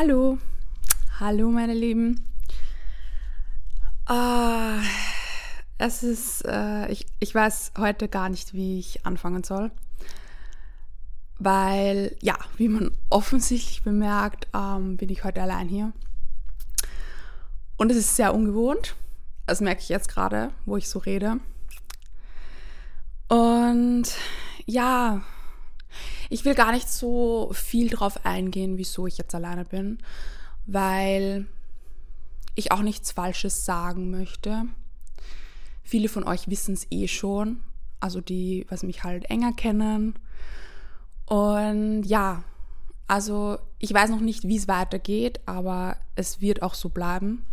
Hallo, hallo meine Lieben. Ah, es ist, äh, ich, ich weiß heute gar nicht, wie ich anfangen soll, weil, ja, wie man offensichtlich bemerkt, ähm, bin ich heute allein hier. Und es ist sehr ungewohnt. Das merke ich jetzt gerade, wo ich so rede. Und ja, ich will gar nicht so viel drauf eingehen, wieso ich jetzt alleine bin, weil ich auch nichts Falsches sagen möchte. Viele von euch wissen es eh schon, also die, was mich halt enger kennen. Und ja, also ich weiß noch nicht, wie es weitergeht, aber es wird auch so bleiben.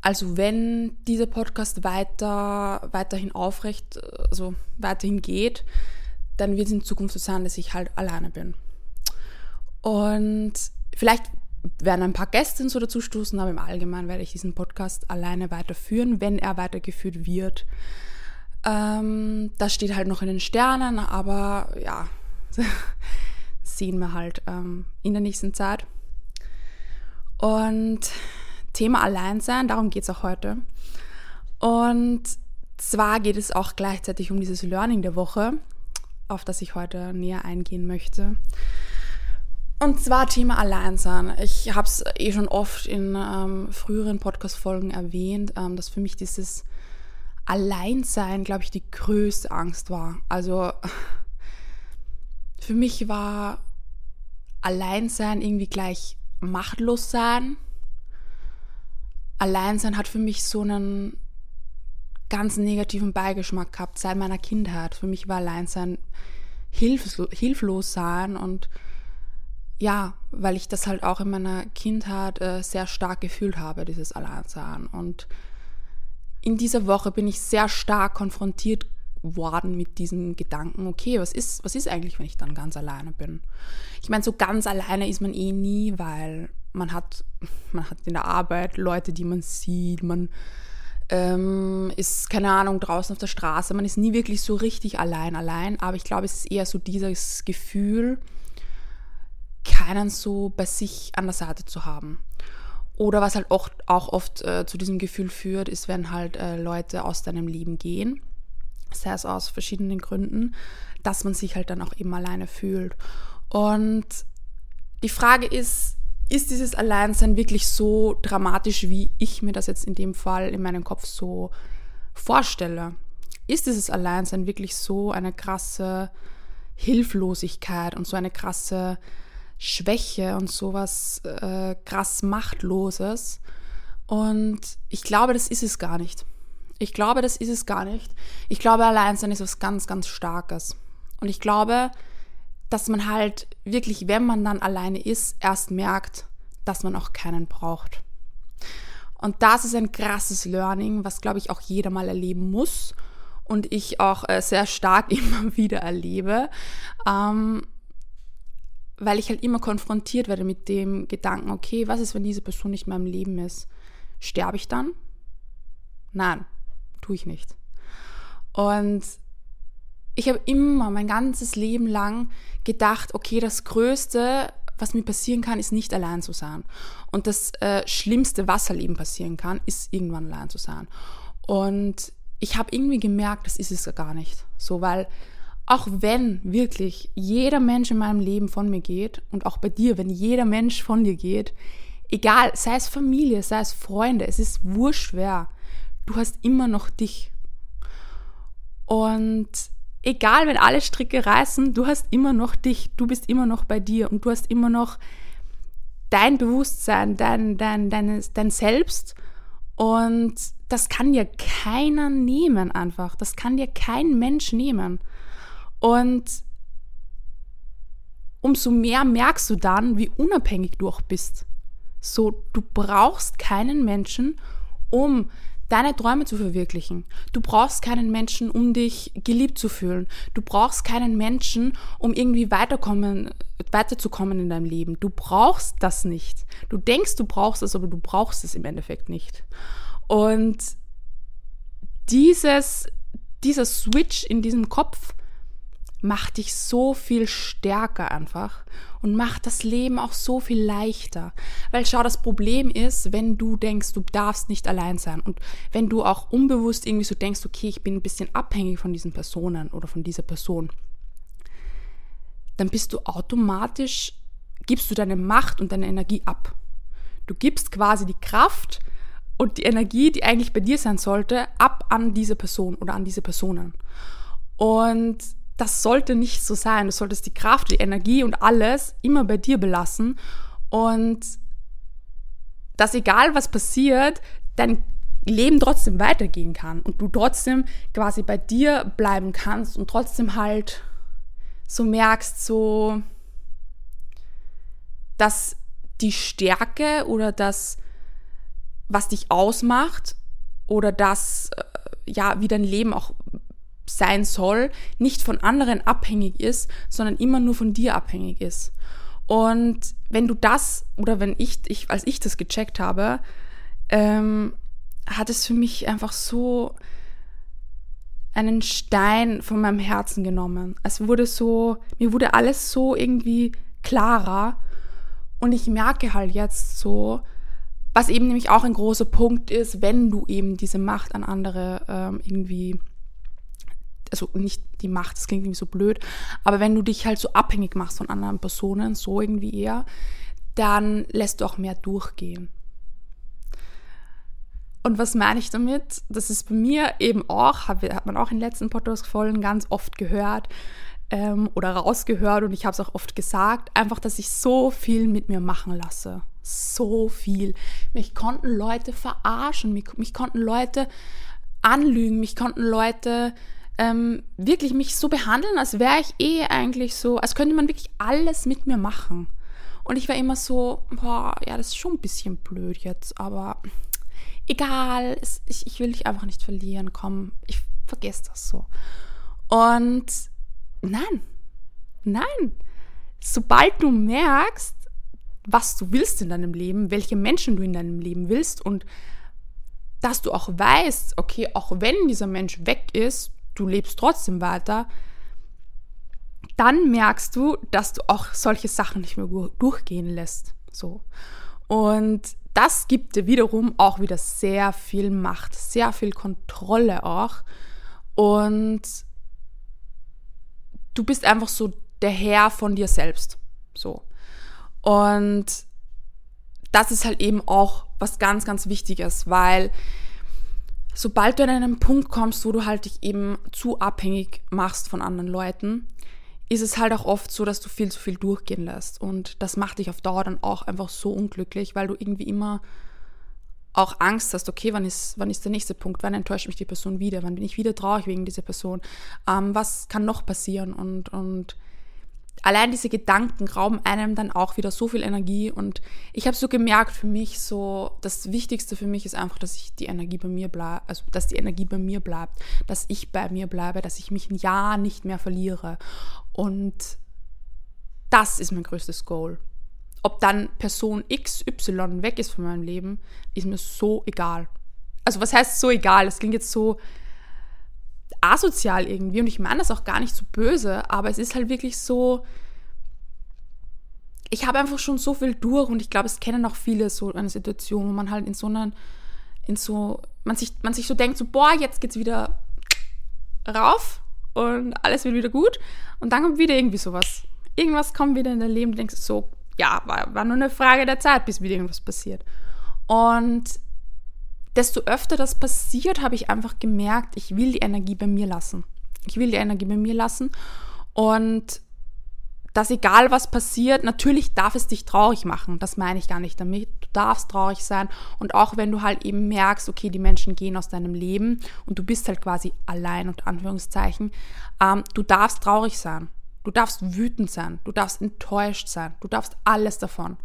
Also wenn dieser Podcast weiter, weiterhin aufrecht, also weiterhin geht, dann wird es in Zukunft so sein, dass ich halt alleine bin. Und vielleicht werden ein paar Gäste so dazu stoßen, aber im Allgemeinen werde ich diesen Podcast alleine weiterführen, wenn er weitergeführt wird. Ähm, das steht halt noch in den Sternen, aber ja, sehen wir halt ähm, in der nächsten Zeit. Und Thema Alleinsein, darum geht es auch heute. Und zwar geht es auch gleichzeitig um dieses Learning der Woche auf das ich heute näher eingehen möchte. Und zwar Thema Alleinsein. Ich habe es eh schon oft in ähm, früheren Podcast-Folgen erwähnt, ähm, dass für mich dieses Alleinsein, glaube ich, die größte Angst war. Also für mich war Alleinsein irgendwie gleich machtlos sein. Alleinsein hat für mich so einen ganz negativen Beigeschmack gehabt seit meiner Kindheit. Für mich war Alleinsein hilflos, hilflos sein und ja, weil ich das halt auch in meiner Kindheit äh, sehr stark gefühlt habe, dieses Alleinsein. Und in dieser Woche bin ich sehr stark konfrontiert worden mit diesem Gedanken, okay, was ist, was ist eigentlich, wenn ich dann ganz alleine bin? Ich meine, so ganz alleine ist man eh nie, weil man hat, man hat in der Arbeit Leute, die man sieht, man ähm, ist, keine Ahnung, draußen auf der Straße. Man ist nie wirklich so richtig allein, allein. Aber ich glaube, es ist eher so dieses Gefühl, keinen so bei sich an der Seite zu haben. Oder was halt auch, auch oft äh, zu diesem Gefühl führt, ist, wenn halt äh, Leute aus deinem Leben gehen, sei es aus verschiedenen Gründen, dass man sich halt dann auch eben alleine fühlt. Und die Frage ist, ist dieses Alleinsein wirklich so dramatisch, wie ich mir das jetzt in dem Fall in meinem Kopf so vorstelle? Ist dieses Alleinsein wirklich so eine krasse Hilflosigkeit und so eine krasse Schwäche und sowas äh, krass Machtloses? Und ich glaube, das ist es gar nicht. Ich glaube, das ist es gar nicht. Ich glaube, Alleinsein ist was ganz, ganz Starkes. Und ich glaube, dass man halt wirklich, wenn man dann alleine ist, erst merkt, dass man auch keinen braucht. Und das ist ein krasses Learning, was, glaube ich, auch jeder mal erleben muss und ich auch äh, sehr stark immer wieder erlebe, ähm, weil ich halt immer konfrontiert werde mit dem Gedanken, okay, was ist, wenn diese Person nicht mehr im Leben ist? Sterbe ich dann? Nein, tue ich nicht. Und ich habe immer mein ganzes Leben lang gedacht, okay, das Größte, was mir passieren kann, ist nicht allein zu sein. Und das äh, Schlimmste, was halt eben passieren kann, ist irgendwann allein zu sein. Und ich habe irgendwie gemerkt, das ist es gar nicht. So, weil auch wenn wirklich jeder Mensch in meinem Leben von mir geht und auch bei dir, wenn jeder Mensch von dir geht, egal, sei es Familie, sei es Freunde, es ist wurscht wer, du hast immer noch dich. Und egal wenn alle Stricke reißen, du hast immer noch dich, du bist immer noch bei dir und du hast immer noch dein Bewusstsein, dein, dein, dein, dein Selbst und das kann dir keiner nehmen einfach. Das kann dir kein Mensch nehmen. Und umso mehr merkst du dann, wie unabhängig du auch bist. So, du brauchst keinen Menschen, um deine Träume zu verwirklichen. Du brauchst keinen Menschen, um dich geliebt zu fühlen. Du brauchst keinen Menschen, um irgendwie weiterkommen, weiterzukommen in deinem Leben. Du brauchst das nicht. Du denkst, du brauchst es, aber du brauchst es im Endeffekt nicht. Und dieses, dieser Switch in diesem Kopf macht dich so viel stärker einfach und macht das Leben auch so viel leichter. Weil schau, das Problem ist, wenn du denkst, du darfst nicht allein sein und wenn du auch unbewusst irgendwie so denkst, okay, ich bin ein bisschen abhängig von diesen Personen oder von dieser Person, dann bist du automatisch, gibst du deine Macht und deine Energie ab. Du gibst quasi die Kraft und die Energie, die eigentlich bei dir sein sollte, ab an diese Person oder an diese Personen. Und das sollte nicht so sein. Du solltest die Kraft, die Energie und alles immer bei dir belassen. Und dass egal was passiert, dein Leben trotzdem weitergehen kann und du trotzdem quasi bei dir bleiben kannst und trotzdem halt so merkst, so, dass die Stärke oder das, was dich ausmacht oder das, äh, ja, wie dein Leben auch sein soll, nicht von anderen abhängig ist, sondern immer nur von dir abhängig ist. Und wenn du das oder wenn ich, ich als ich das gecheckt habe, ähm, hat es für mich einfach so einen Stein von meinem Herzen genommen. Es wurde so, mir wurde alles so irgendwie klarer und ich merke halt jetzt so, was eben nämlich auch ein großer Punkt ist, wenn du eben diese Macht an andere ähm, irgendwie also nicht die Macht, das klingt irgendwie so blöd, aber wenn du dich halt so abhängig machst von anderen Personen, so irgendwie eher, dann lässt du auch mehr durchgehen. Und was meine ich damit? Das ist bei mir eben auch, hat man auch in den letzten Podcast-Folgen ganz oft gehört ähm, oder rausgehört und ich habe es auch oft gesagt, einfach, dass ich so viel mit mir machen lasse. So viel. Mich konnten Leute verarschen, mich, mich konnten Leute anlügen, mich konnten Leute ähm, wirklich mich so behandeln, als wäre ich eh eigentlich so, als könnte man wirklich alles mit mir machen. Und ich war immer so, boah, ja, das ist schon ein bisschen blöd jetzt, aber egal, es, ich, ich will dich einfach nicht verlieren, komm, ich vergesse das so. Und nein, nein, sobald du merkst, was du willst in deinem Leben, welche Menschen du in deinem Leben willst und dass du auch weißt, okay, auch wenn dieser Mensch weg ist, du lebst trotzdem weiter, dann merkst du, dass du auch solche Sachen nicht mehr durchgehen lässt. So. Und das gibt dir wiederum auch wieder sehr viel Macht, sehr viel Kontrolle auch. Und du bist einfach so der Herr von dir selbst. So. Und das ist halt eben auch was ganz, ganz Wichtiges, weil sobald du an einen Punkt kommst, wo du halt dich eben zu abhängig machst von anderen Leuten, ist es halt auch oft so, dass du viel zu viel durchgehen lässt. Und das macht dich auf Dauer dann auch einfach so unglücklich, weil du irgendwie immer auch Angst hast, okay, wann ist, wann ist der nächste Punkt? Wann enttäuscht mich die Person wieder? Wann bin ich wieder traurig wegen dieser Person? Ähm, was kann noch passieren? Und, und allein diese Gedanken rauben einem dann auch wieder so viel Energie und ich habe so gemerkt für mich so das Wichtigste für mich ist einfach, dass ich die Energie bei mir bleibe, also dass die Energie bei mir bleibt, dass ich bei mir bleibe, dass ich mich ein Jahr nicht mehr verliere und das ist mein größtes Goal. Ob dann Person XY weg ist von meinem Leben, ist mir so egal. Also was heißt so egal? Das klingt jetzt so asozial irgendwie und ich meine das auch gar nicht so böse, aber es ist halt wirklich so, ich habe einfach schon so viel durch und ich glaube, es kennen auch viele so eine Situation, wo man halt in so einer, in so, man sich, man sich so denkt, so, boah, jetzt geht's wieder rauf und alles wird wieder gut und dann kommt wieder irgendwie sowas. Irgendwas kommt wieder in dein Leben, du denkst so, ja, war, war nur eine Frage der Zeit, bis wieder irgendwas passiert. Und desto öfter das passiert, habe ich einfach gemerkt, ich will die Energie bei mir lassen. Ich will die Energie bei mir lassen und dass egal was passiert, natürlich darf es dich traurig machen. Das meine ich gar nicht damit. Du darfst traurig sein und auch wenn du halt eben merkst, okay, die Menschen gehen aus deinem Leben und du bist halt quasi allein unter Anführungszeichen, ähm, du darfst traurig sein. Du darfst wütend sein. Du darfst enttäuscht sein. Du darfst alles davon.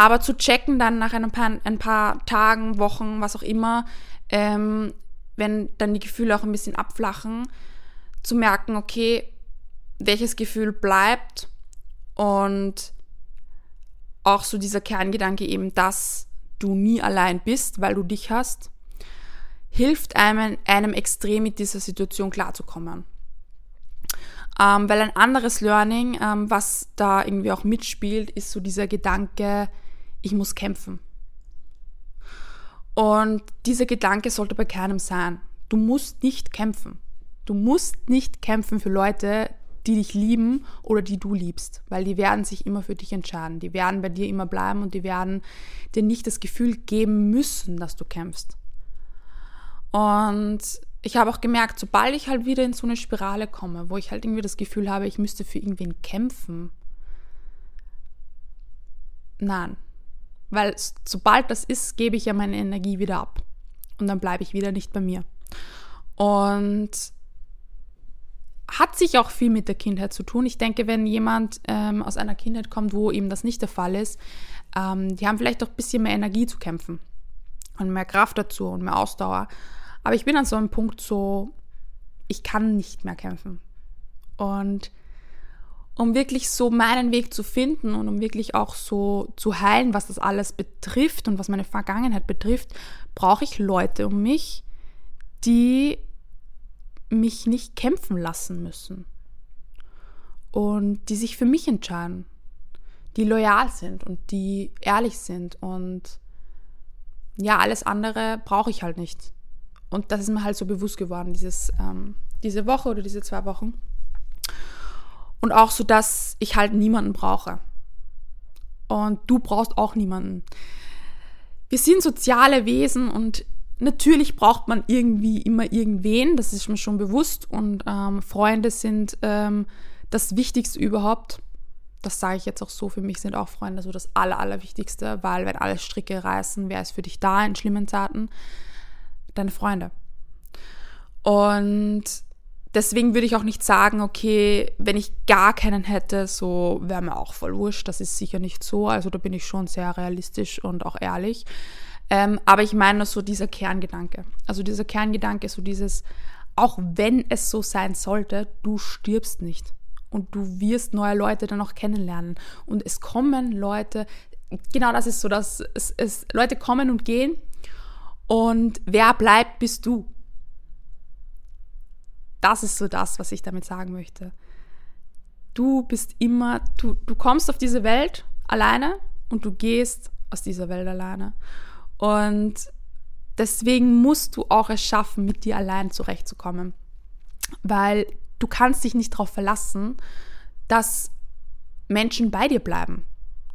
Aber zu checken dann nach ein paar, ein paar Tagen, Wochen, was auch immer, ähm, wenn dann die Gefühle auch ein bisschen abflachen, zu merken, okay, welches Gefühl bleibt und auch so dieser Kerngedanke eben, dass du nie allein bist, weil du dich hast, hilft einem, einem extrem mit dieser Situation klarzukommen. Ähm, weil ein anderes Learning, ähm, was da irgendwie auch mitspielt, ist so dieser Gedanke, ich muss kämpfen. Und dieser Gedanke sollte bei keinem sein. Du musst nicht kämpfen. Du musst nicht kämpfen für Leute, die dich lieben oder die du liebst, weil die werden sich immer für dich entscheiden. Die werden bei dir immer bleiben und die werden dir nicht das Gefühl geben müssen, dass du kämpfst. Und ich habe auch gemerkt, sobald ich halt wieder in so eine Spirale komme, wo ich halt irgendwie das Gefühl habe, ich müsste für irgendwen kämpfen, nein. Weil sobald das ist, gebe ich ja meine Energie wieder ab. Und dann bleibe ich wieder nicht bei mir. Und hat sich auch viel mit der Kindheit zu tun. Ich denke, wenn jemand ähm, aus einer Kindheit kommt, wo eben das nicht der Fall ist, ähm, die haben vielleicht auch ein bisschen mehr Energie zu kämpfen und mehr Kraft dazu und mehr Ausdauer. Aber ich bin an so einem Punkt so, ich kann nicht mehr kämpfen. Und um wirklich so meinen Weg zu finden und um wirklich auch so zu heilen, was das alles betrifft und was meine Vergangenheit betrifft, brauche ich Leute um mich, die mich nicht kämpfen lassen müssen und die sich für mich entscheiden, die loyal sind und die ehrlich sind und ja, alles andere brauche ich halt nicht. Und das ist mir halt so bewusst geworden, dieses, ähm, diese Woche oder diese zwei Wochen. Und auch so, dass ich halt niemanden brauche. Und du brauchst auch niemanden. Wir sind soziale Wesen und natürlich braucht man irgendwie immer irgendwen, das ist mir schon bewusst. Und ähm, Freunde sind ähm, das Wichtigste überhaupt. Das sage ich jetzt auch so, für mich sind auch Freunde so das Aller, Allerwichtigste, weil wenn alle Stricke reißen, wer ist für dich da in schlimmen Zeiten? deine Freunde. Und deswegen würde ich auch nicht sagen, okay, wenn ich gar keinen hätte, so wäre mir auch voll wurscht. Das ist sicher nicht so. Also da bin ich schon sehr realistisch und auch ehrlich. Ähm, aber ich meine so dieser Kerngedanke. Also dieser Kerngedanke, so dieses, auch wenn es so sein sollte, du stirbst nicht. Und du wirst neue Leute dann auch kennenlernen. Und es kommen Leute, genau das ist so, dass es, es Leute kommen und gehen und wer bleibt, bist du. Das ist so das, was ich damit sagen möchte. Du bist immer, du, du kommst auf diese Welt alleine und du gehst aus dieser Welt alleine. Und deswegen musst du auch es schaffen, mit dir allein zurechtzukommen. Weil du kannst dich nicht darauf verlassen, dass Menschen bei dir bleiben.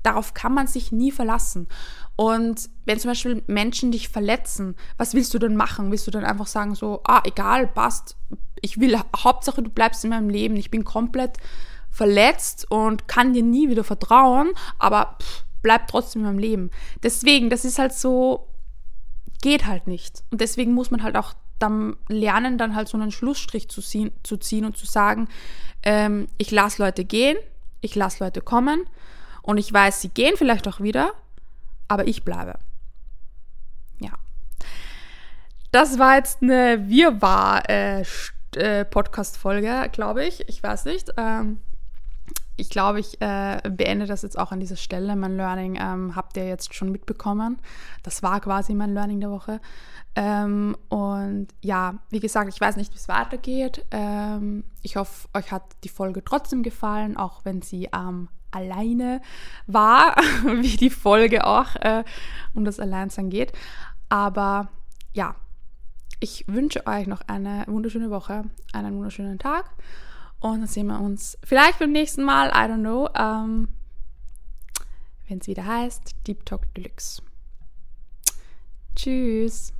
Darauf kann man sich nie verlassen. Und wenn zum Beispiel Menschen dich verletzen, was willst du dann machen? Willst du dann einfach sagen so, ah, egal, passt, ich will, Hauptsache du bleibst in meinem Leben, ich bin komplett verletzt und kann dir nie wieder vertrauen, aber pff, bleib trotzdem in meinem Leben. Deswegen, das ist halt so, geht halt nicht. Und deswegen muss man halt auch dann lernen, dann halt so einen Schlussstrich zu ziehen, zu ziehen und zu sagen, ähm, ich lasse Leute gehen, ich lasse Leute kommen und ich weiß, sie gehen vielleicht auch wieder, aber ich bleibe. Ja. Das war jetzt eine Wir-War-Podcast-Folge, äh, glaube ich. Ich weiß nicht. Ähm, ich glaube, ich äh, beende das jetzt auch an dieser Stelle. Mein Learning ähm, habt ihr jetzt schon mitbekommen. Das war quasi mein Learning der Woche. Ähm, und ja, wie gesagt, ich weiß nicht, wie es weitergeht. Ähm, ich hoffe, euch hat die Folge trotzdem gefallen, auch wenn sie am alleine war, wie die Folge auch äh, um das Alleinsein geht. Aber ja, ich wünsche euch noch eine wunderschöne Woche, einen wunderschönen Tag und dann sehen wir uns vielleicht beim nächsten Mal, I don't know, ähm, wenn es wieder heißt Deep Talk Deluxe. Tschüss.